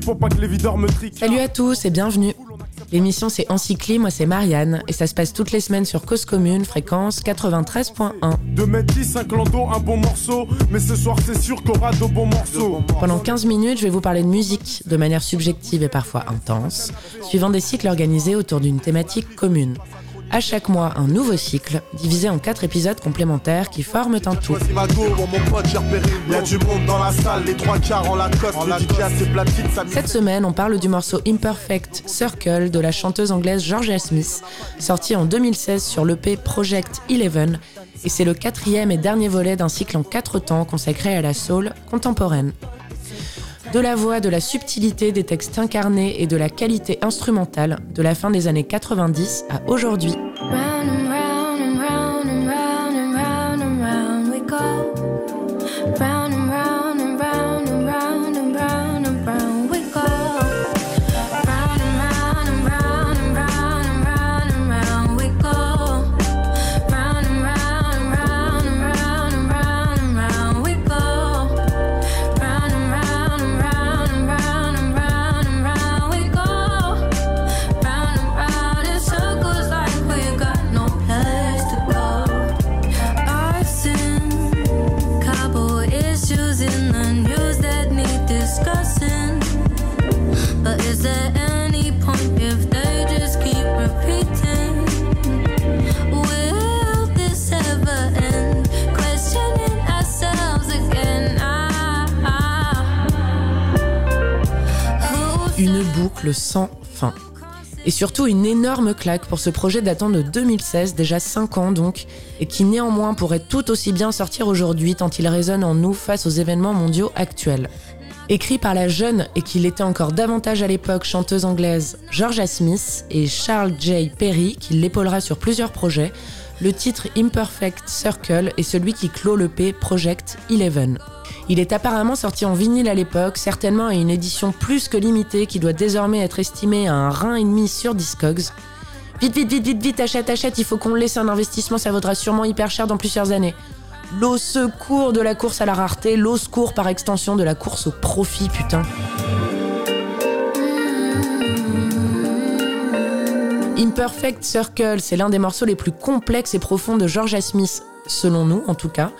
pour pas que les videurs me triquent. Salut à tous et bienvenue. L'émission c'est Encycli, moi c'est Marianne et ça se passe toutes les semaines sur Cause Commune, fréquence 93.1. De mettre 10, un clando, un bon morceau, mais ce soir c'est sûr qu'on aura de bons morceaux. Pendant 15 minutes, je vais vous parler de musique de manière subjective et parfois intense, suivant des cycles organisés autour d'une thématique commune à chaque mois un nouveau cycle, divisé en quatre épisodes complémentaires qui forment un tout. Cette semaine, on parle du morceau Imperfect Circle de la chanteuse anglaise Georgia Smith, sorti en 2016 sur l'EP Project Eleven, et c'est le quatrième et dernier volet d'un cycle en quatre temps consacré à la soul contemporaine. De la voix, de la subtilité des textes incarnés et de la qualité instrumentale de la fin des années 90 à aujourd'hui. Le sans fin. Et surtout une énorme claque pour ce projet datant de 2016, déjà 5 ans donc, et qui néanmoins pourrait tout aussi bien sortir aujourd'hui tant il résonne en nous face aux événements mondiaux actuels. Écrit par la jeune et qu'il était encore davantage à l'époque chanteuse anglaise Georgia Smith et Charles J. Perry qui l'épaulera sur plusieurs projets, le titre Imperfect Circle est celui qui clôt le P Project Eleven. Il est apparemment sorti en vinyle à l'époque, certainement à une édition plus que limitée qui doit désormais être estimée à un rein et demi sur Discogs. Vite, vite, vite, vite, vite, achète, achète, il faut qu'on laisse un investissement, ça vaudra sûrement hyper cher dans plusieurs années. L'eau secours de la course à la rareté, l'eau secours par extension de la course au profit, putain. Imperfect Circle, c'est l'un des morceaux les plus complexes et profonds de Georgia Smith, selon nous en tout cas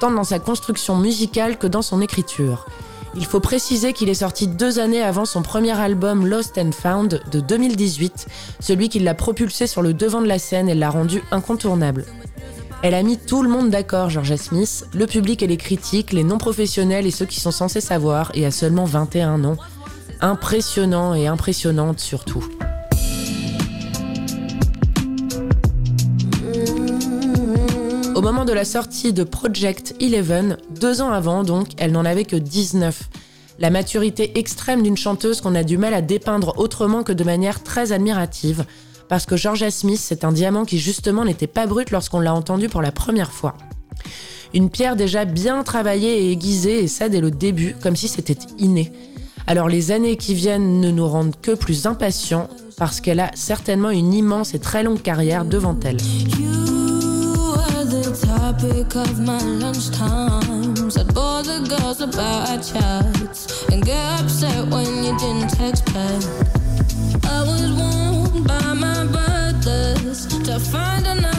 tant dans sa construction musicale que dans son écriture. Il faut préciser qu'il est sorti deux années avant son premier album Lost and Found de 2018, celui qui l'a propulsé sur le devant de la scène et l'a rendu incontournable. Elle a mis tout le monde d'accord, Georgia Smith, le public et les critiques, les non-professionnels et ceux qui sont censés savoir, et à seulement 21 ans. Impressionnant et impressionnante surtout. De la sortie de Project Eleven, deux ans avant donc, elle n'en avait que 19. La maturité extrême d'une chanteuse qu'on a du mal à dépeindre autrement que de manière très admirative, parce que Georgia Smith, c'est un diamant qui justement n'était pas brut lorsqu'on l'a entendu pour la première fois. Une pierre déjà bien travaillée et aiguisée, et ça dès le début, comme si c'était inné. Alors les années qui viennent ne nous rendent que plus impatients, parce qu'elle a certainement une immense et très longue carrière devant elle. Topic of my lunch times. I'd bore the girls about our chats and get upset when you didn't text back. I was warned by my brothers to find another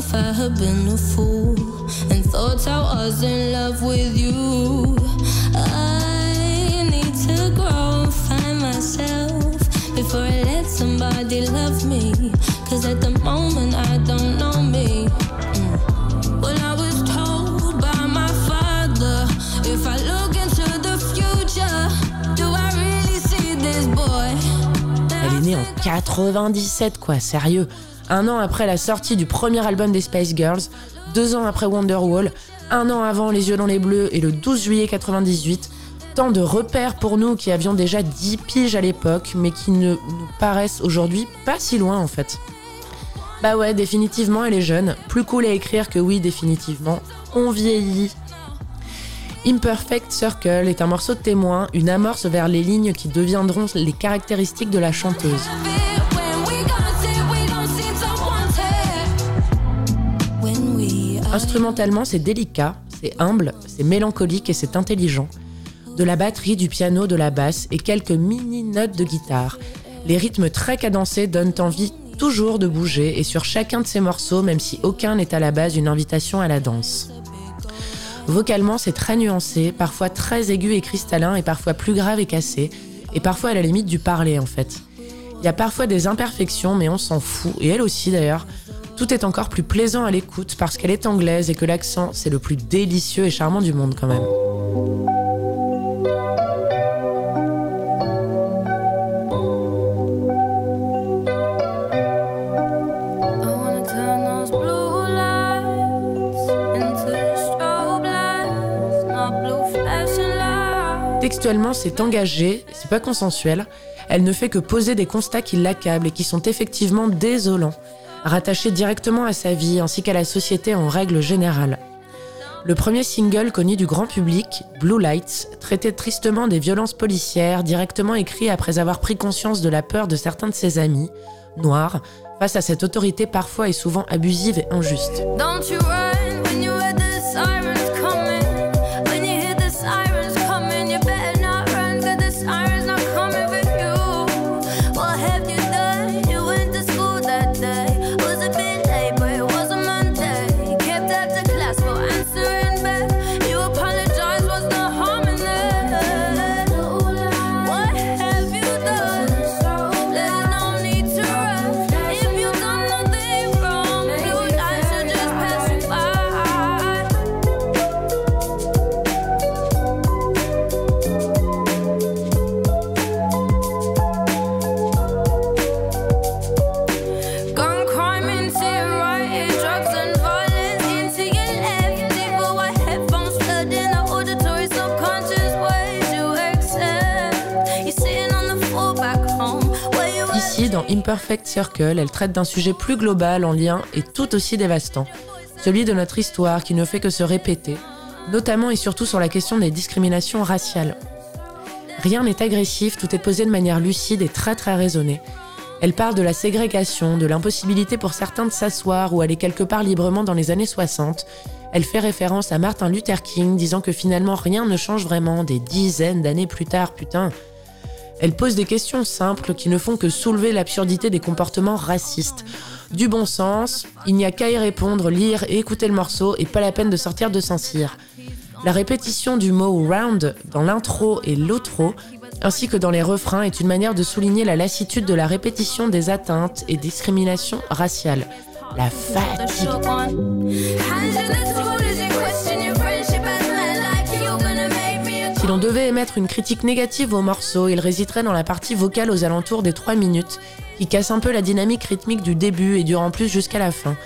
if I had been a fool and thought I was in love with you? I need to grow and find myself before I let somebody love me. Cause at the moment I don't know me. Mm. Well, I was told by my father if I look into the future, do I really see en 97 quoi, sérieux. Un an après la sortie du premier album des Space Girls, deux ans après Wonderwall, un an avant Les yeux dans les bleus et le 12 juillet 98, tant de repères pour nous qui avions déjà 10 piges à l'époque, mais qui ne nous paraissent aujourd'hui pas si loin en fait. Bah ouais, définitivement elle est jeune, plus cool à écrire que oui, définitivement, on vieillit. Imperfect Circle est un morceau de témoin, une amorce vers les lignes qui deviendront les caractéristiques de la chanteuse. Instrumentalement, c'est délicat, c'est humble, c'est mélancolique et c'est intelligent. De la batterie, du piano, de la basse et quelques mini notes de guitare. Les rythmes très cadencés donnent envie toujours de bouger et sur chacun de ces morceaux, même si aucun n'est à la base une invitation à la danse. Vocalement, c'est très nuancé, parfois très aigu et cristallin et parfois plus grave et cassé, et parfois à la limite du parler en fait. Il y a parfois des imperfections, mais on s'en fout, et elle aussi d'ailleurs. Tout est encore plus plaisant à l'écoute parce qu'elle est anglaise et que l'accent, c'est le plus délicieux et charmant du monde quand même. Textuellement, c'est engagé, c'est pas consensuel. Elle ne fait que poser des constats qui l'accablent et qui sont effectivement désolants, rattachés directement à sa vie ainsi qu'à la société en règle générale. Le premier single connu du grand public, Blue Lights, traitait tristement des violences policières, directement écrit après avoir pris conscience de la peur de certains de ses amis, noirs, face à cette autorité parfois et souvent abusive et injuste. Imperfect Circle, elle traite d'un sujet plus global en lien et tout aussi dévastant, celui de notre histoire qui ne fait que se répéter, notamment et surtout sur la question des discriminations raciales. Rien n'est agressif, tout est posé de manière lucide et très très raisonnée. Elle parle de la ségrégation, de l'impossibilité pour certains de s'asseoir ou aller quelque part librement dans les années 60. Elle fait référence à Martin Luther King disant que finalement rien ne change vraiment des dizaines d'années plus tard, putain. Elle pose des questions simples qui ne font que soulever l'absurdité des comportements racistes. Du bon sens, il n'y a qu'à y répondre, lire et écouter le morceau et pas la peine de sortir de Saint-Cyr. La répétition du mot round dans l'intro et l'outro, ainsi que dans les refrains, est une manière de souligner la lassitude de la répétition des atteintes et discriminations raciales. La fatigue. L'on devait émettre une critique négative au morceau, il résiderait dans la partie vocale aux alentours des 3 minutes, qui casse un peu la dynamique rythmique du début et dure en plus jusqu'à la fin.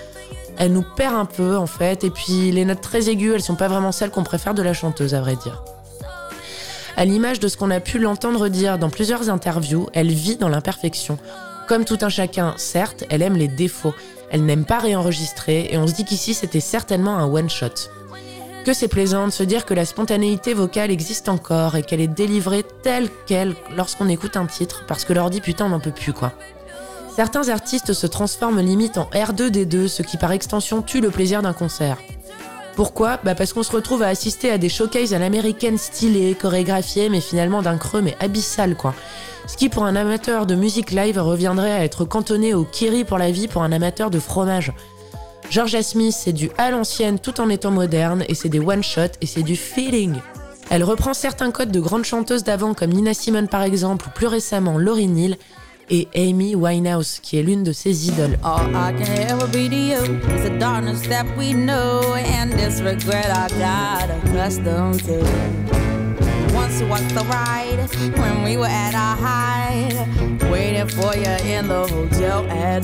Elle nous perd un peu en fait, et puis les notes très aiguës, elles sont pas vraiment celles qu'on préfère de la chanteuse à vrai dire. À l'image de ce qu'on a pu l'entendre dire dans plusieurs interviews, elle vit dans l'imperfection. Comme tout un chacun, certes, elle aime les défauts. Elle n'aime pas réenregistrer, et on se dit qu'ici c'était certainement un one-shot que c'est plaisant de se dire que la spontanéité vocale existe encore et qu'elle est délivrée telle qu'elle lorsqu'on écoute un titre, parce que l'ordi putain on n'en peut plus quoi. Certains artistes se transforment limite en R2D2, ce qui par extension tue le plaisir d'un concert. Pourquoi? Bah Parce qu'on se retrouve à assister à des showcases à l'américaine stylées, chorégraphiées, mais finalement d'un creux mais abyssal quoi. Ce qui pour un amateur de musique live reviendrait à être cantonné au kiri pour la vie pour un amateur de fromage. Georgia Smith, c'est du à l'ancienne tout en étant moderne, et c'est des one-shots, et c'est du feeling. Elle reprend certains codes de grandes chanteuses d'avant comme Nina Simone par exemple, ou plus récemment Laurie Neal, et Amy Winehouse, qui est l'une de ses idoles.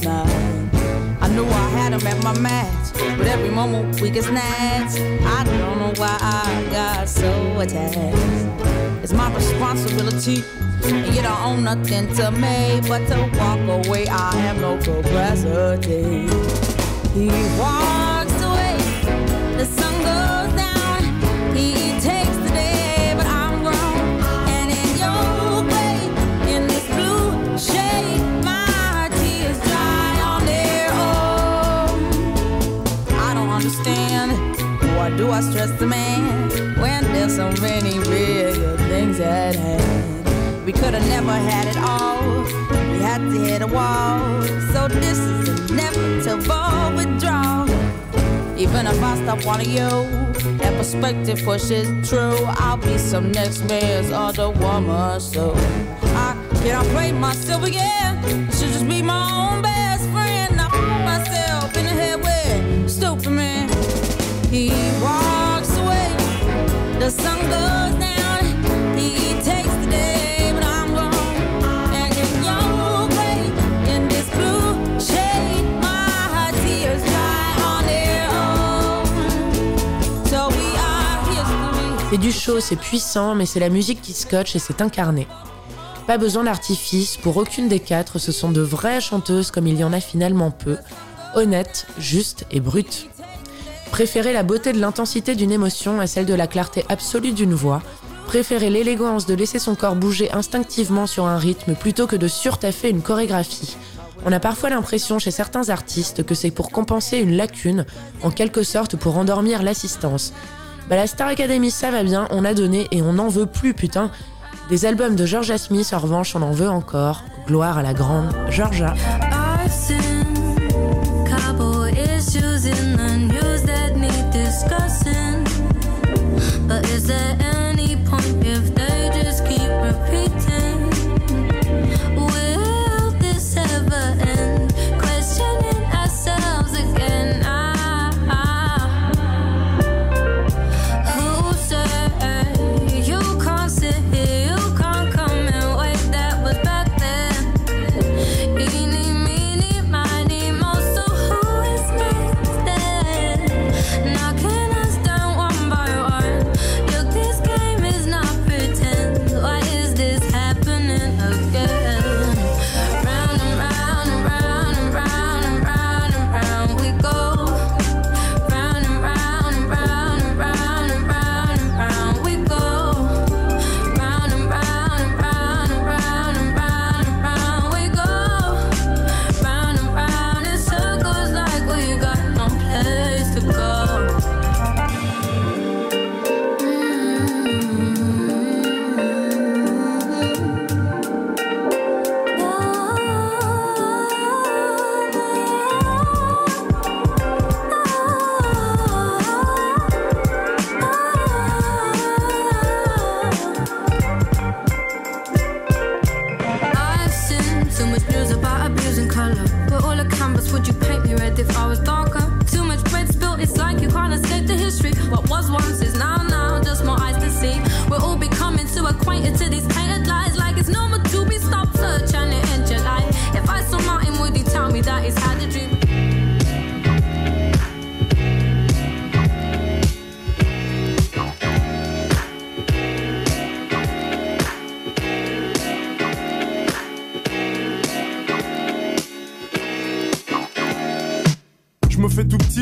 to I knew I had him at my match, but every moment we get snatched. I don't know why I got so attached. It's my responsibility, and you don't own nothing to me but to walk away. I have no capacity. He walks could have never had it all. We had to hit a wall. So this is inevitable withdrawal. Even if I stop wanting you, that perspective pushes true. I'll be some next man's other woman. So I cannot play myself again. Should just be my own best friend. I put myself in the head with stupid man. He walks away, the sun goes du chaud, c'est puissant, mais c'est la musique qui scotche et c'est incarné. Pas besoin d'artifice, pour aucune des quatre, ce sont de vraies chanteuses comme il y en a finalement peu, honnêtes, justes et brutes. Préférez la beauté de l'intensité d'une émotion à celle de la clarté absolue d'une voix. Préférez l'élégance de laisser son corps bouger instinctivement sur un rythme plutôt que de surtaffer une chorégraphie. On a parfois l'impression chez certains artistes que c'est pour compenser une lacune, en quelque sorte pour endormir l'assistance. Bah la Star Academy ça va bien, on a donné et on n'en veut plus putain. Des albums de Georgia Smith en revanche on en veut encore. Gloire à la grande Georgia.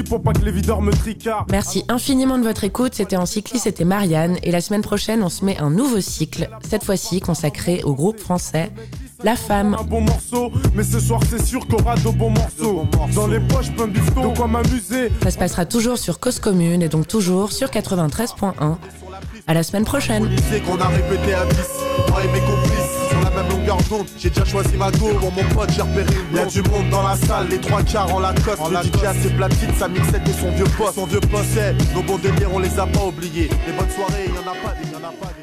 Pour pas que les videurs me tricardent. Merci infiniment de votre écoute. C'était en cycliste, c'était Marianne. Et la semaine prochaine, on se met un nouveau cycle, cette fois-ci consacré au groupe français La Femme. Un bon morceau, mais ce soir c'est sûr qu'on aura de bons morceaux. Dans les poches, plein de bifton, quoi m'amuser. Ça se passera toujours sur Cause Commune et donc toujours sur 93.1. À la semaine prochaine. Qu'on a répété à 10, j'ai déjà choisi ma go Bon mon pote j'ai repéré une Y'a du monde dans la salle, les trois quarts en Lacoste Le DJ a ses platines, sa mixette et son vieux poste. Son vieux poste, c'est nos bons délires on les a pas oubliés. Les bonnes soirées, y'en a pas y'en a pas